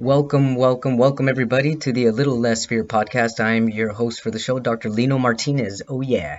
Welcome, welcome, welcome, everybody, to the A Little Less Fear podcast. I'm your host for the show, Dr. Lino Martinez. Oh, yeah.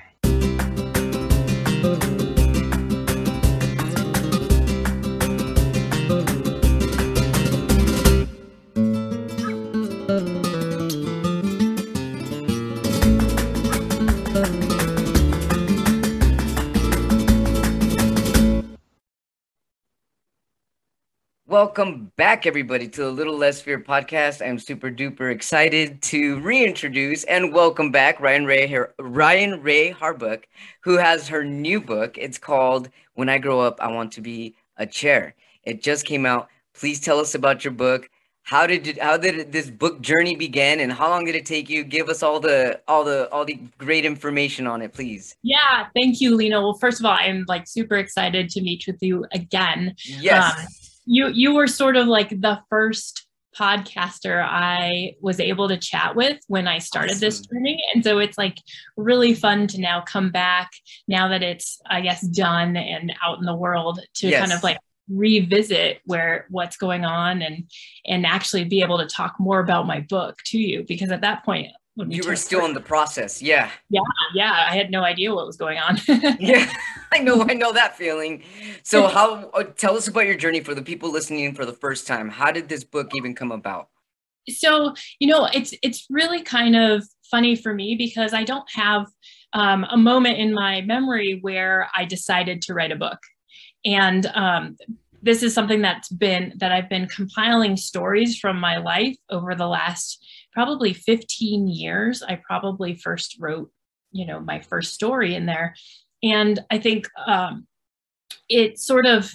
Welcome back, everybody, to the Little Less Fear podcast. I'm super duper excited to reintroduce and welcome back Ryan Rae Ryan Rae Harbuck, who has her new book. It's called "When I Grow Up, I Want to Be a Chair." It just came out. Please tell us about your book. How did it, how did this book journey begin, and how long did it take you? Give us all the all the all the great information on it, please. Yeah, thank you, Lino. Well, first of all, I'm like super excited to meet with you again. Yes. Um, you you were sort of like the first podcaster I was able to chat with when I started awesome. this journey. And so it's like really fun to now come back now that it's, I guess, done and out in the world to yes. kind of like revisit where what's going on and and actually be able to talk more about my book to you because at that point you were still in the process yeah. Yeah yeah i had no idea what was going on. Yeah i know i know that feeling. So how uh, tell us about your journey for the people listening for the first time. How did this book even come about? So you know it's it's really kind of funny for me because i don't have um, a moment in my memory where i decided to write a book. And um, this is something that's been that i've been compiling stories from my life over the last probably 15 years, I probably first wrote, you know, my first story in there. And I think um, it sort of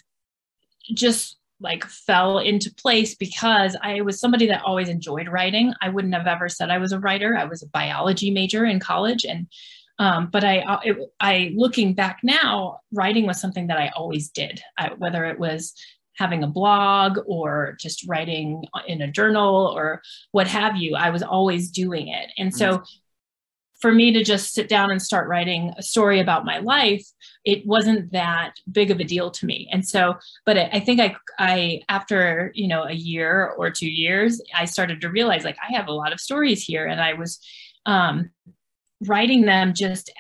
just like fell into place because I was somebody that always enjoyed writing. I wouldn't have ever said I was a writer. I was a biology major in college and um, but I, uh, I, looking back now, writing was something that I always did. I, whether it was having a blog or just writing in a journal or what have you. I was always doing it. And so for me to just sit down and start writing a story about my life, it wasn't that big of a deal to me. And so, but I think I, I, after, you know, a year or two years, I started to realize like I have a lot of stories here and I was um, writing them just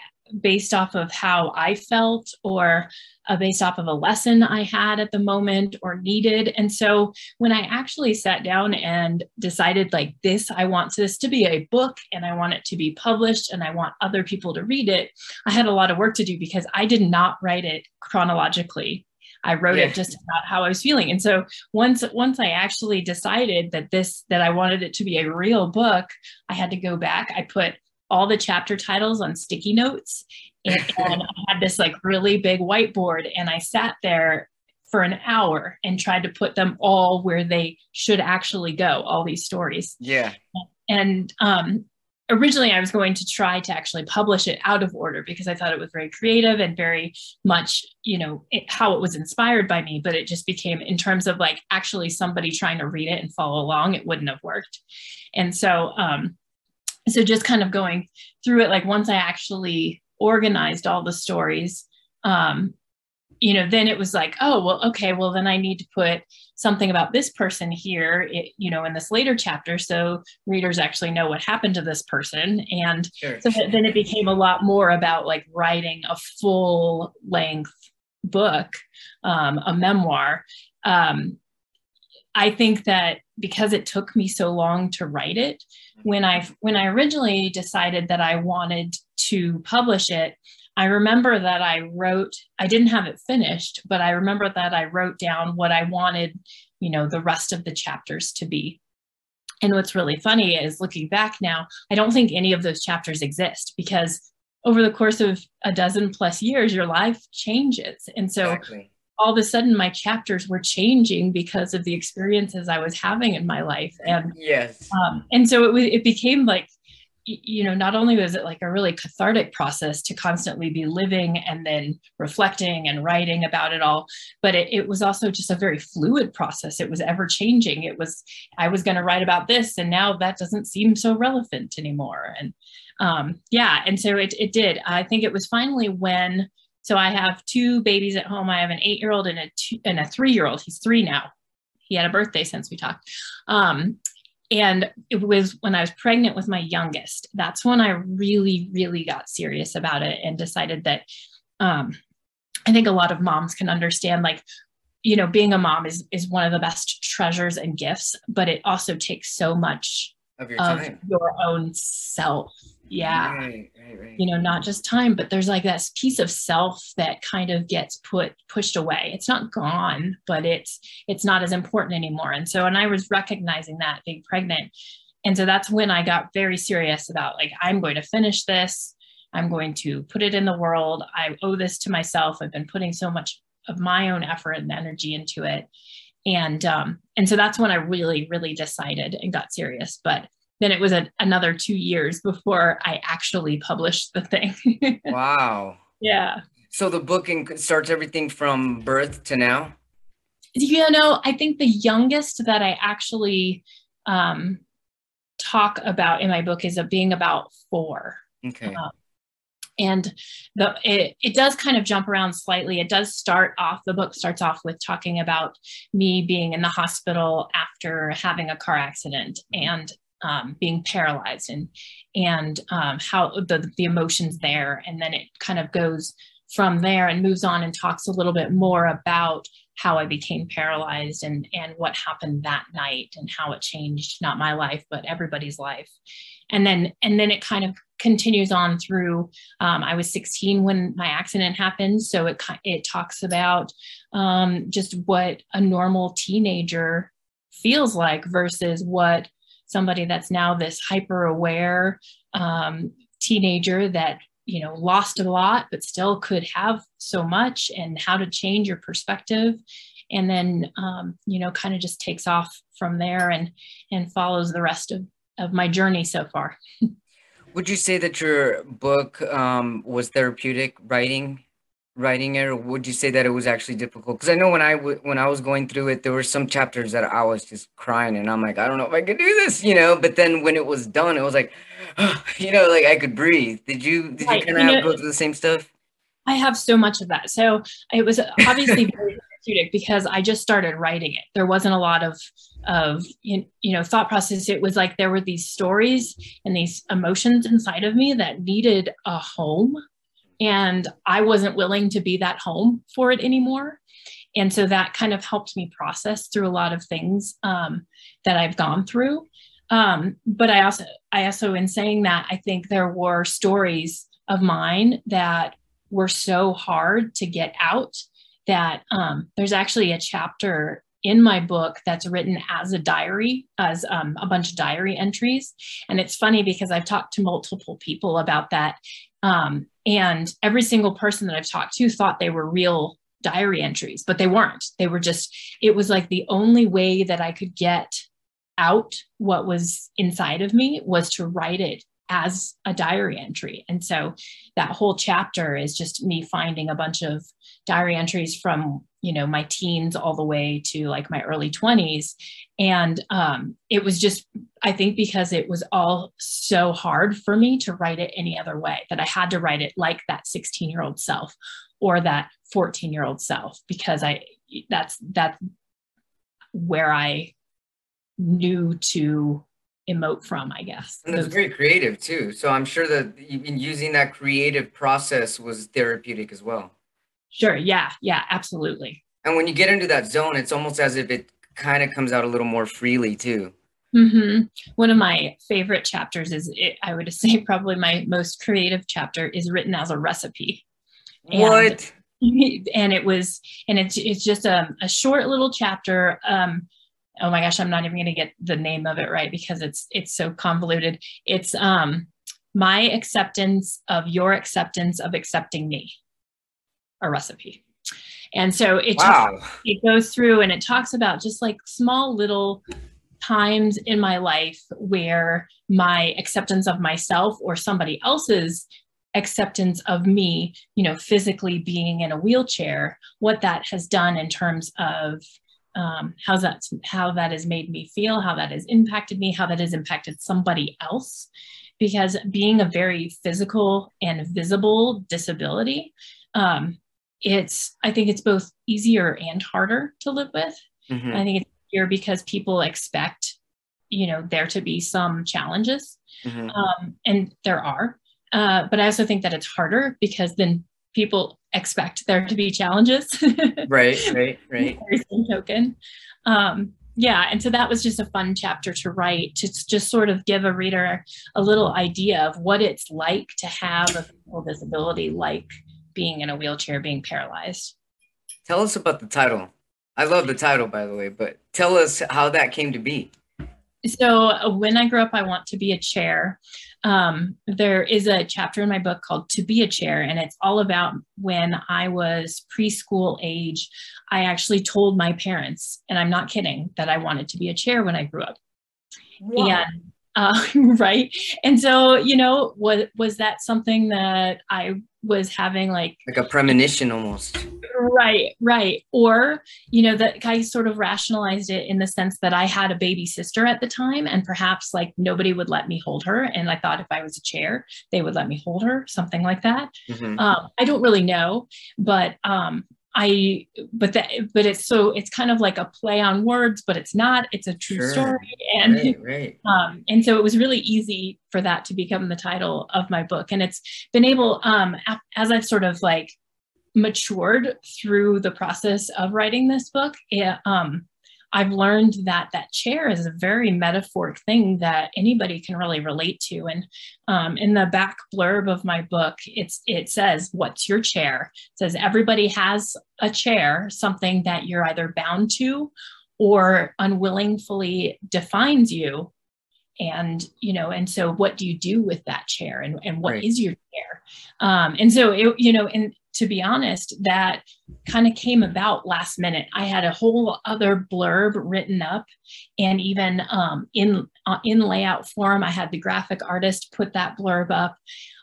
based off of how I felt or uh, based off of a lesson I had at the moment or needed. And so when I actually sat down and decided, like, this, I want this to be a book and I want it to be published and I want other people to read it, I had a lot of work to do because I did not write it chronologically. I wrote yeah. it just about how I was feeling. And so once once I actually decided that this that I wanted it to be a real book, I had to go back. I put all the chapter titles on sticky notes. And, and I had this like really big whiteboard, and I sat there for an hour and tried to put them all where they should actually go, all these stories. Yeah. And um, originally I was going to try to actually publish it out of order because I thought it was very creative and very much, you know, it, how it was inspired by me. But it just became, in terms of like actually somebody trying to read it and follow along, it wouldn't have worked. And so um, so just kind of going through it like once i actually organized all the stories um, you know then it was like oh well okay well then i need to put something about this person here it, you know in this later chapter so readers actually know what happened to this person and sure. so then it became a lot more about like writing a full length book um, a memoir um, i think that because it took me so long to write it when I when I originally decided that I wanted to publish it, I remember that I wrote I didn't have it finished, but I remember that I wrote down what I wanted, you know, the rest of the chapters to be. And what's really funny is looking back now, I don't think any of those chapters exist because over the course of a dozen plus years, your life changes. And so exactly all of a sudden my chapters were changing because of the experiences I was having in my life. And yes. Um, and so it, it became like, you know, not only was it like a really cathartic process to constantly be living and then reflecting and writing about it all, but it, it was also just a very fluid process. It was ever changing. It was, I was going to write about this, and now that doesn't seem so relevant anymore. And um, yeah, and so it, it did. I think it was finally when so I have two babies at home. I have an eight year old and a two, and a three year old. He's three now. he had a birthday since we talked. Um, and it was when I was pregnant with my youngest. That's when I really, really got serious about it and decided that um, I think a lot of moms can understand like you know being a mom is is one of the best treasures and gifts but it also takes so much of your, of your own self. Yeah. Right, right, right. you know not just time but there's like this piece of self that kind of gets put pushed away. It's not gone but it's it's not as important anymore. And so and i was recognizing that being pregnant. And so that's when i got very serious about like i'm going to finish this. I'm going to put it in the world. I owe this to myself. I've been putting so much of my own effort and energy into it and um, and so that's when i really really decided and got serious. But then it was a, another two years before i actually published the thing. Wow. Yeah. So the book starts everything from birth to now? You know i think the youngest that i actually um, talk about in my book is of being about four. Okay. Um, and the it, it does kind of jump around slightly. It does start off the book starts off with talking about me being in the hospital after having a car accident and um, being paralyzed and and um, how the, the emotions there. And then it kind of goes from there and moves on and talks a little bit more about how I became paralyzed and and what happened that night and how it changed not my life but everybody's life and then and then it kind of continues on through um, i was 16 when my accident happened. So it it talks about um, just what a normal teenager feels like versus what somebody that's now this hyper aware um, teenager that you know lost a lot but still could have so much and how to change your perspective. And then um, you know kind of just takes off from there and and follows the rest of of my journey so far. Would you say that your book um, was therapeutic writing, writing it, or would you say that it was actually difficult? Because I know when I w- when I was going through it, there were some chapters that I was just crying, and I'm like, I don't know if I could do this, you know. But then when it was done, it was like, you know, like I could breathe. Did you did you kind of have go through the same stuff? I have so much of that. So it was obviously very therapeutic because I just started writing it. There wasn't a lot of of you know thought process. It was like there were these stories and these emotions inside of me that needed a home. And i wasn't willing to be that home for it anymore. And so that kind of helped me process through a lot of things um, that i've gone through. Um, but i also i also in saying that i think there were stories of mine that were so hard to get out that um, there's actually a chapter in my book that's written as a diary, as um, a bunch of diary entries. And it's funny because I've talked to multiple people about that. Um, and every single person that I've talked to thought they were real diary entries, but they weren't. They were just, it was like the only way that I could get out what was inside of me was to write it as a diary entry. And so that whole chapter is just me finding a bunch of diary entries from you know my teens all the way to like my early 20s and um, it was just i think because it was all so hard for me to write it any other way that i had to write it like that 16 year old self or that 14 year old self because i that's that's where i knew to emote from i guess and it's very creative too so i'm sure that using that creative process was therapeutic as well Sure. Yeah. Yeah. Absolutely. And when you get into that zone, it's almost as if it kind of comes out a little more freely too. Mm-hmm. One of my favorite chapters is, it, I would say, probably my most creative chapter is written as a recipe. What? And, and it was, and it's it's just a, a short little chapter. Um, oh my gosh, I'm not even going to get the name of it right because it's it's so convoluted. It's um, my acceptance of your acceptance of accepting me a recipe. And so it wow. just, it goes through and it talks about just like small little times in my life where my acceptance of myself or somebody else's acceptance of me, you know, physically being in a wheelchair, what that has done in terms of um, how's that how that has made me feel, how that has impacted me, how that has impacted somebody else. Because being a very physical and visible disability, um, it's I think it's both easier and harder to live with. Mm-hmm. I think it's easier because people expect, you know, there to be some challenges. Mm-hmm. Um, and there are. Uh, but I also think that it's harder because then people expect there to be challenges. right, right, right. Token. Um, yeah, and so that was just a fun chapter to write to just sort of give a reader a little idea of what it's like to have a physical disability, like being in a wheelchair, being paralyzed. Tell us about the title. I love the title, by the way, but tell us how that came to be. So, uh, when I grew up, I want to be a chair. Um, there is a chapter in my book called To Be a Chair, and it's all about when I was preschool age. I actually told my parents, and I'm not kidding, that I wanted to be a chair when I grew up. Wow. And uh, right. And so, you know, was was that something that I was having like like a premonition almost? Right, right. Or, you know, that I sort of rationalized it in the sense that I had a baby sister at the time, and perhaps like nobody would let me hold her. And I thought if I was a chair, they would let me hold her, something like that. Mm-hmm. Um, I don't really know, but um, I, but that, but it's so it's kind of like a play on words, but it's not. It's a true sure. story, and right, right. Um, and so it was really easy for that to become the title of my book, and it's been able, um, as I've sort of like matured through the process of writing this book. It, um, I've learned that that chair is a very metaphoric thing that anybody can really relate to. And um, in the back blurb of my book, it's it says, "What's your chair?" It says everybody has a chair, something that you're either bound to or unwillingly defines you. And you know, and so what do you do with that chair, and and what right. is your chair? Um, and so it, you know, and to be honest, that kind of came about last minute. I had a whole other blurb written up, and even um, in uh, in layout form, I had the graphic artist put that blurb up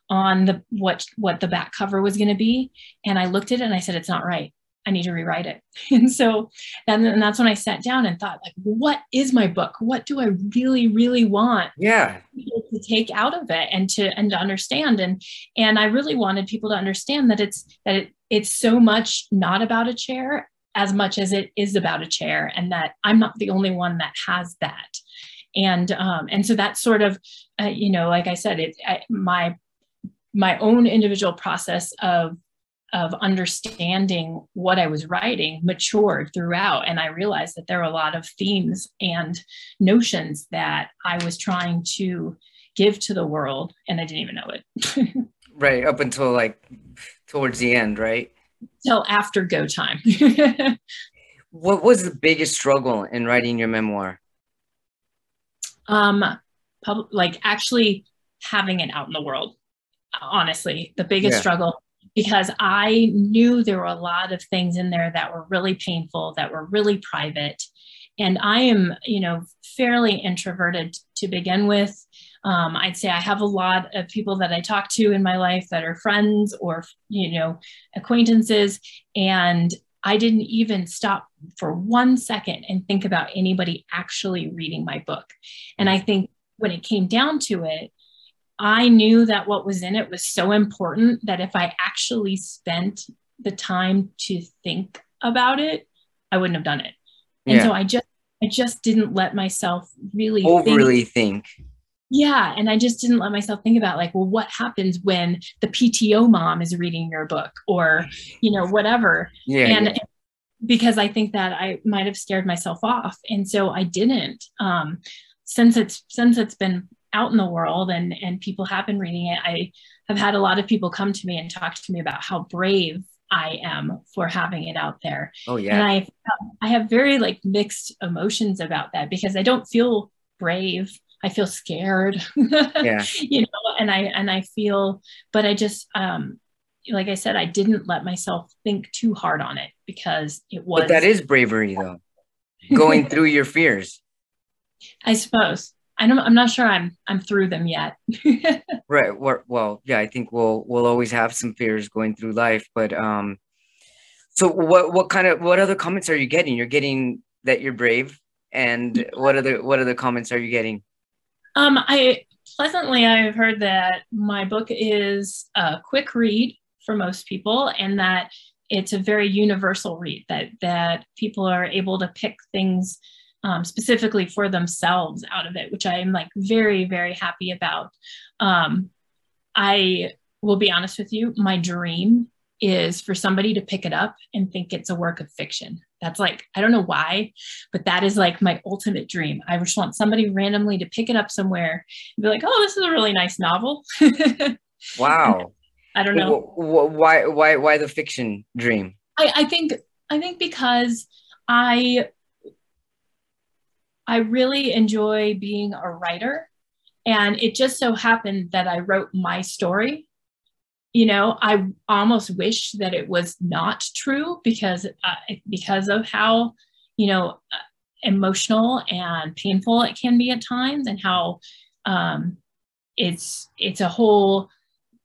on the what what the back cover was going to be. And I looked at it and I said, "It's not right. I need to rewrite it. And so then and that's when I sat down and thought, like, what is my book? What do I really, really want? Yeah. To take out of it and to and to understand. And and I really wanted people to understand that it's that it, it's so much not about a chair as much as it is about a chair, and that I'm not the only one that has that. And um, and so that's sort of, uh, you know, like I said, it I, my my own individual process of of understanding what I was writing matured throughout. And I realized that there were a lot of themes and notions that I was trying to give to the world, and I didn't even know it. right. Up until like towards the end, right? Till after go time. what was the biggest struggle in writing your memoir? Um, pub- like actually having it out in the world. Honestly, the biggest yeah. struggle because I knew there were a lot of things in there that were really painful, that were really private. And I am, you know, fairly introverted to begin with. Um, I'd say I have a lot of people that I talk to in my life that are friends or, you know, acquaintances. And I didn't even stop for one second and think about anybody actually reading my book. And I think when it came down to it, I knew that what was in it was so important that if I actually spent the time to think about it, I wouldn't have done it. And yeah. so I just I just didn't let myself really overly think. think. Yeah, and I just didn't let myself think about like, well, what happens when the PTO mom is reading your book or, you know, whatever. Yeah. And yeah. because I think that I might have scared myself off, and so I didn't. Um, since it's since it's been out in the world and and people have been reading it. I have had a lot of people come to me and talk to me about how brave i am for having it out there. Oh yeah. And i i have very like mixed emotions about that because i don't feel brave. I feel scared. Yeah. You know and i and i feel but i just um like i said i didn't let myself think too hard on it because it was but that is bravery though going through your fears. I suppose I don't, I'm not sure I'm I'm through them yet. right. Well, yeah, I think we'll we'll always have some fears going through life, but um, so what what kind of what other comments are you getting? You're getting that you're brave, and what other what other comments are you getting? Um, I pleasantly I've heard that my book is a quick read for most people, and that it's a very universal read that that people are able to pick things um, specifically for themselves out of it, which I am like very, very happy about. Um, I will be honest with you, my dream is for somebody to pick it up and think it's a work of fiction. That's like, I don't know why, but that is like my ultimate dream. I just want somebody randomly to pick it up somewhere and be like, oh, this is a really nice novel. wow. I don't know. Why, why, why the fiction dream? I, I think, I think because I I really enjoy being a writer. And it just so happened that I wrote my story. You know, I almost wish that it was not true because uh, because of how, you know, uh, emotional and painful it can be at times, and how um, it's it's a whole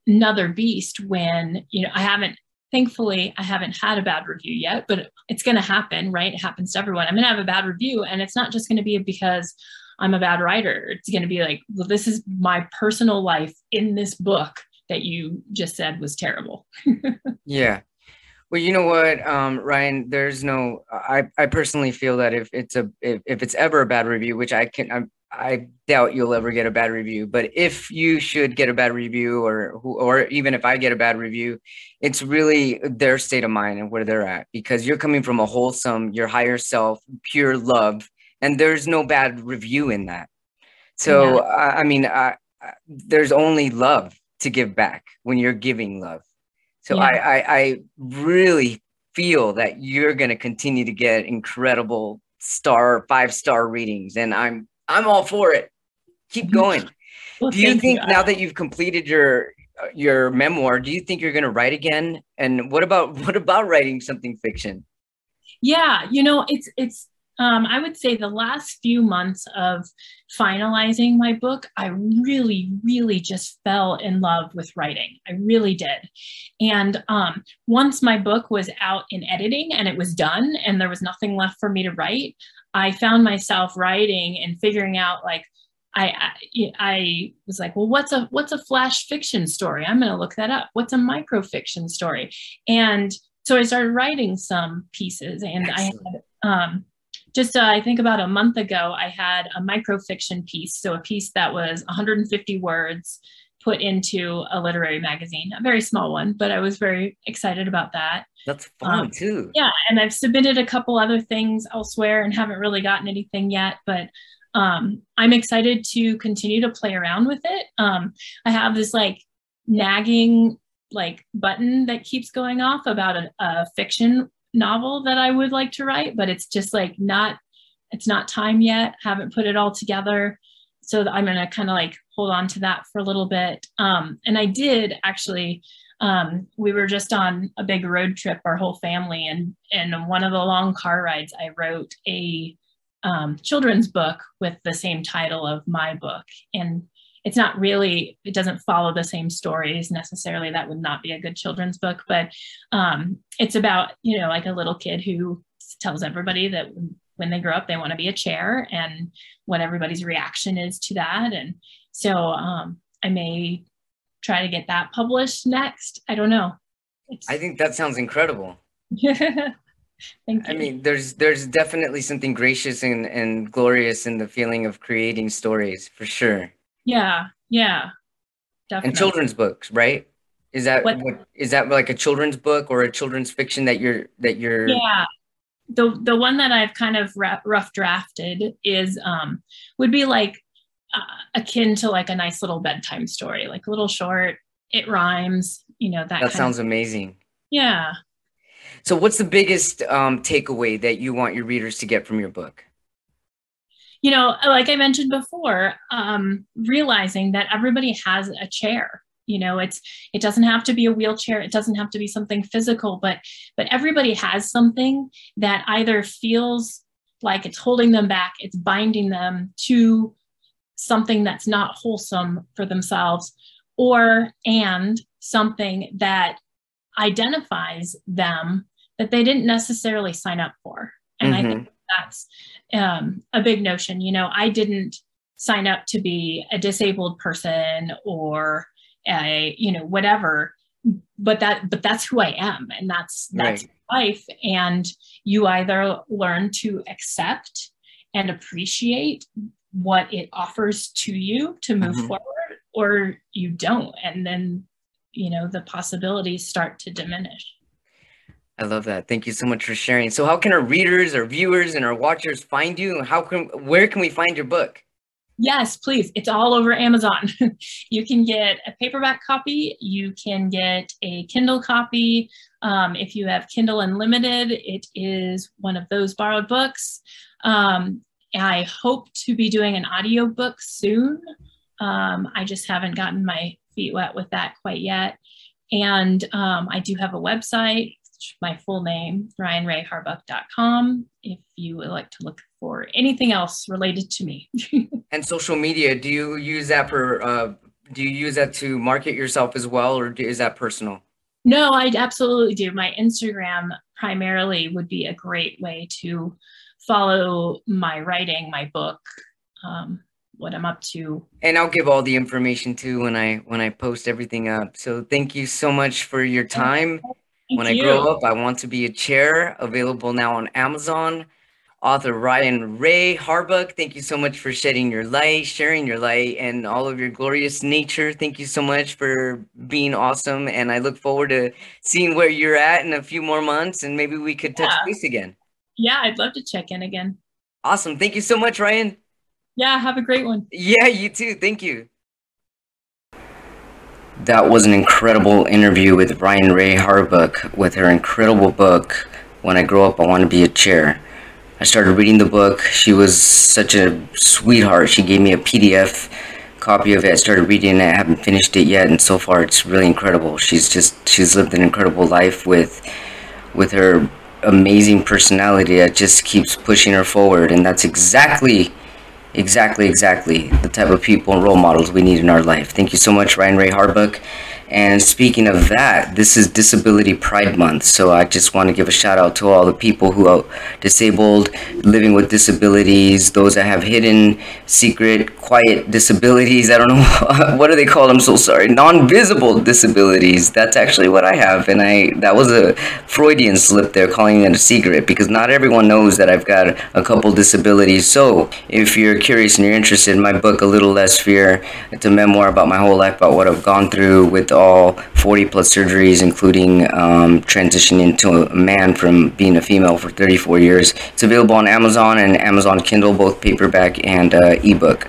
another beast when you know I haven't thankfully i haven't had a bad review yet but it's going to happen right? It happens to everyone. I'm going to have a bad review and it's not just going to be because i'm a bad writer. It's going to be like well this is my personal life in this book that you just said was terrible. Yeah. Well you know what um, ryan there's no i i personally feel that if it's a if, if it's ever a bad review which i can i'm I doubt you'll ever get a bad review. But if you should get a bad review, or or even if I get a bad review, it's really their state of mind and where they're at because you're coming from a wholesome, your higher self, pure love, and there's no bad review in that. So yeah. I, I, mean, I, I, there's only love to give back when you're giving love. So yeah. I, I I really feel that you're going to continue to get incredible star five star readings and i'm I'm all for it. Keep going. Well, do you think you. now that you've completed your your memoir, do you think you're going to write again? And what about what about writing something fiction? Yeah, you know, it's it's um, I would say the last few months of finalizing my book, I really, really just fell in love with writing. I really did. And um, once my book was out in editing and it was done and there was nothing left for me to write, I found myself writing and figuring out like I, I, I was like, well, what's a what's a flash fiction story? I'm going to look that up. What's a microfiction story? And so I started writing some pieces, and Excellent. I had um, just uh, I think about a month ago, I had a microfiction piece, so a piece that was 150 words put into a literary magazine, a very small one, but I was very excited about that. That's fun um, too. Yeah, and I've submitted a couple other things elsewhere and haven't really gotten anything yet, but um, I'm excited to continue to play around with it. Um, I have this like nagging like button that keeps going off about a, a fiction novel that I would like to write, but it's just like not it's not time yet. Haven't put it all together so I'm going to kind of like hold on to that for a little bit. Um, and I did actually. Um, we were just on a big road trip, our whole family, and and one of the long car rides, I wrote a um, children's book with the same title of my book, and it's not really it doesn't follow the same stories necessarily. That would not be a good children's book but um, it's about you know like a little kid who tells everybody that when they grow up they want to be a chair and what everybody's reaction is to that. And so um, i may try to get that published next. I don't know. It's... i think that sounds incredible. Thank you. I mean, there's there's definitely something gracious and, and glorious in the feeling of creating stories for sure. Yeah, yeah. Definitely. And children's books, right? Is that what, what is that like a children's book or a children's fiction that you're that you're Yeah the the one that I've kind of rough drafted is um, would be like uh, akin to like a nice little bedtime story, like a little short. It rhymes, you know that. That sounds of, amazing. Yeah. So, what's the biggest um, takeaway that you want your readers to get from your book? You know, like I mentioned before, um, realizing that everybody has a chair you know it's it doesn't have to be a wheelchair it doesn't have to be something physical but but everybody has something that either feels like it's holding them back it's binding them to something that's not wholesome for themselves or and something that identifies them that they didn't necessarily sign up for and mm-hmm. i think that's um, a big notion you know i didn't sign up to be a disabled person or a, you know, whatever. But that, but that's who I am, and that's that's right. life. And you either learn to accept and appreciate what it offers to you to move mm-hmm. forward or you don't and then you know the possibilities start to diminish I love that. Thank you so much for sharing. So how can our readers, our viewers, and our watchers find you? How can where can we find your book? Yes, please. It's all over Amazon. you can get a paperback copy. You can get a Kindle copy. Um, if you have Kindle Unlimited, it is one of those borrowed books. Um, I hope to be doing an audiobook soon. Um, I just haven't gotten my feet wet with that quite yet. And um, I do have a website, my full name, ryanraeharbuck.com, if you would like to look for anything else related to me. and social media, do you use that for, uh, do you use that to market yourself as well, or is that personal? No, I absolutely do. My Instagram primarily would be a great way to follow my writing, my book, um, what I'm up to. And I'll give all the information too when I when I post everything up. So thank you so much for your time. When. I grow up, I want to be a chair. Available now on Amazon. Author Ryan Rae Harbuck, thank you so much for shedding your light, sharing your light, and all of your glorious nature. Thank you so much for being awesome. And I look forward to seeing where you're at in a few more months, and maybe we could touch yeah. base again. Yeah, I'd love to check in again. Awesome. Thank you so much, Ryan. Yeah, have a great one. Yeah, you too. Thank you. That was an incredible interview with Ryan Rae Harbuck with her incredible book, When I Grow Up, I Want to Be a Chair. I started reading the book. She was such a sweetheart. She gave me a PDF copy of it. I started reading it. I haven't finished it yet, and so far it's really incredible. She's just she's lived an incredible life with with her amazing personality that just keeps pushing her forward, and that's exactly exactly exactly the type of people and role models we need in our life. Thank you so much, Ryan Rae Harbuck. And speaking of that, this is Disability Pride Month, so I just want to give a shout out to all the people who are disabled, living with disabilities, those that have hidden, secret, quiet disabilities. I don't know what do they call them. So sorry, non-visible disabilities. That's actually what I have, and I that was a Freudian slip there, calling it a secret because not everyone knows that I've got a couple disabilities. So if you're curious and you're interested, in my book, A Little Less Fear, it's a memoir about my whole life, about what I've gone through with all 40 plus surgeries, including um, transitioning into a man from being a female for 34 years. It's available on Amazon and Amazon Kindle, both paperback and uh, ebook.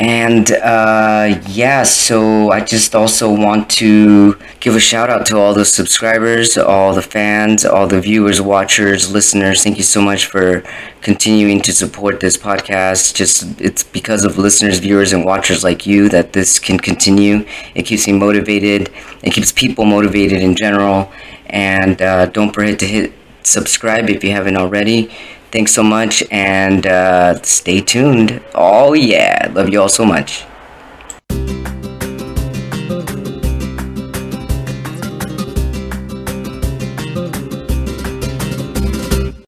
And uh, yeah, so I just also want to give a shout out to all the subscribers, all the fans, all the viewers, watchers, listeners. Thank you so much for continuing to support this podcast. Just it's because of listeners, viewers, and watchers like you that this can continue. It keeps me motivated. It keeps people motivated in general. And uh, don't forget to hit subscribe if you haven't already. Thanks so much and uh, stay tuned. Oh, yeah. Love you all so much.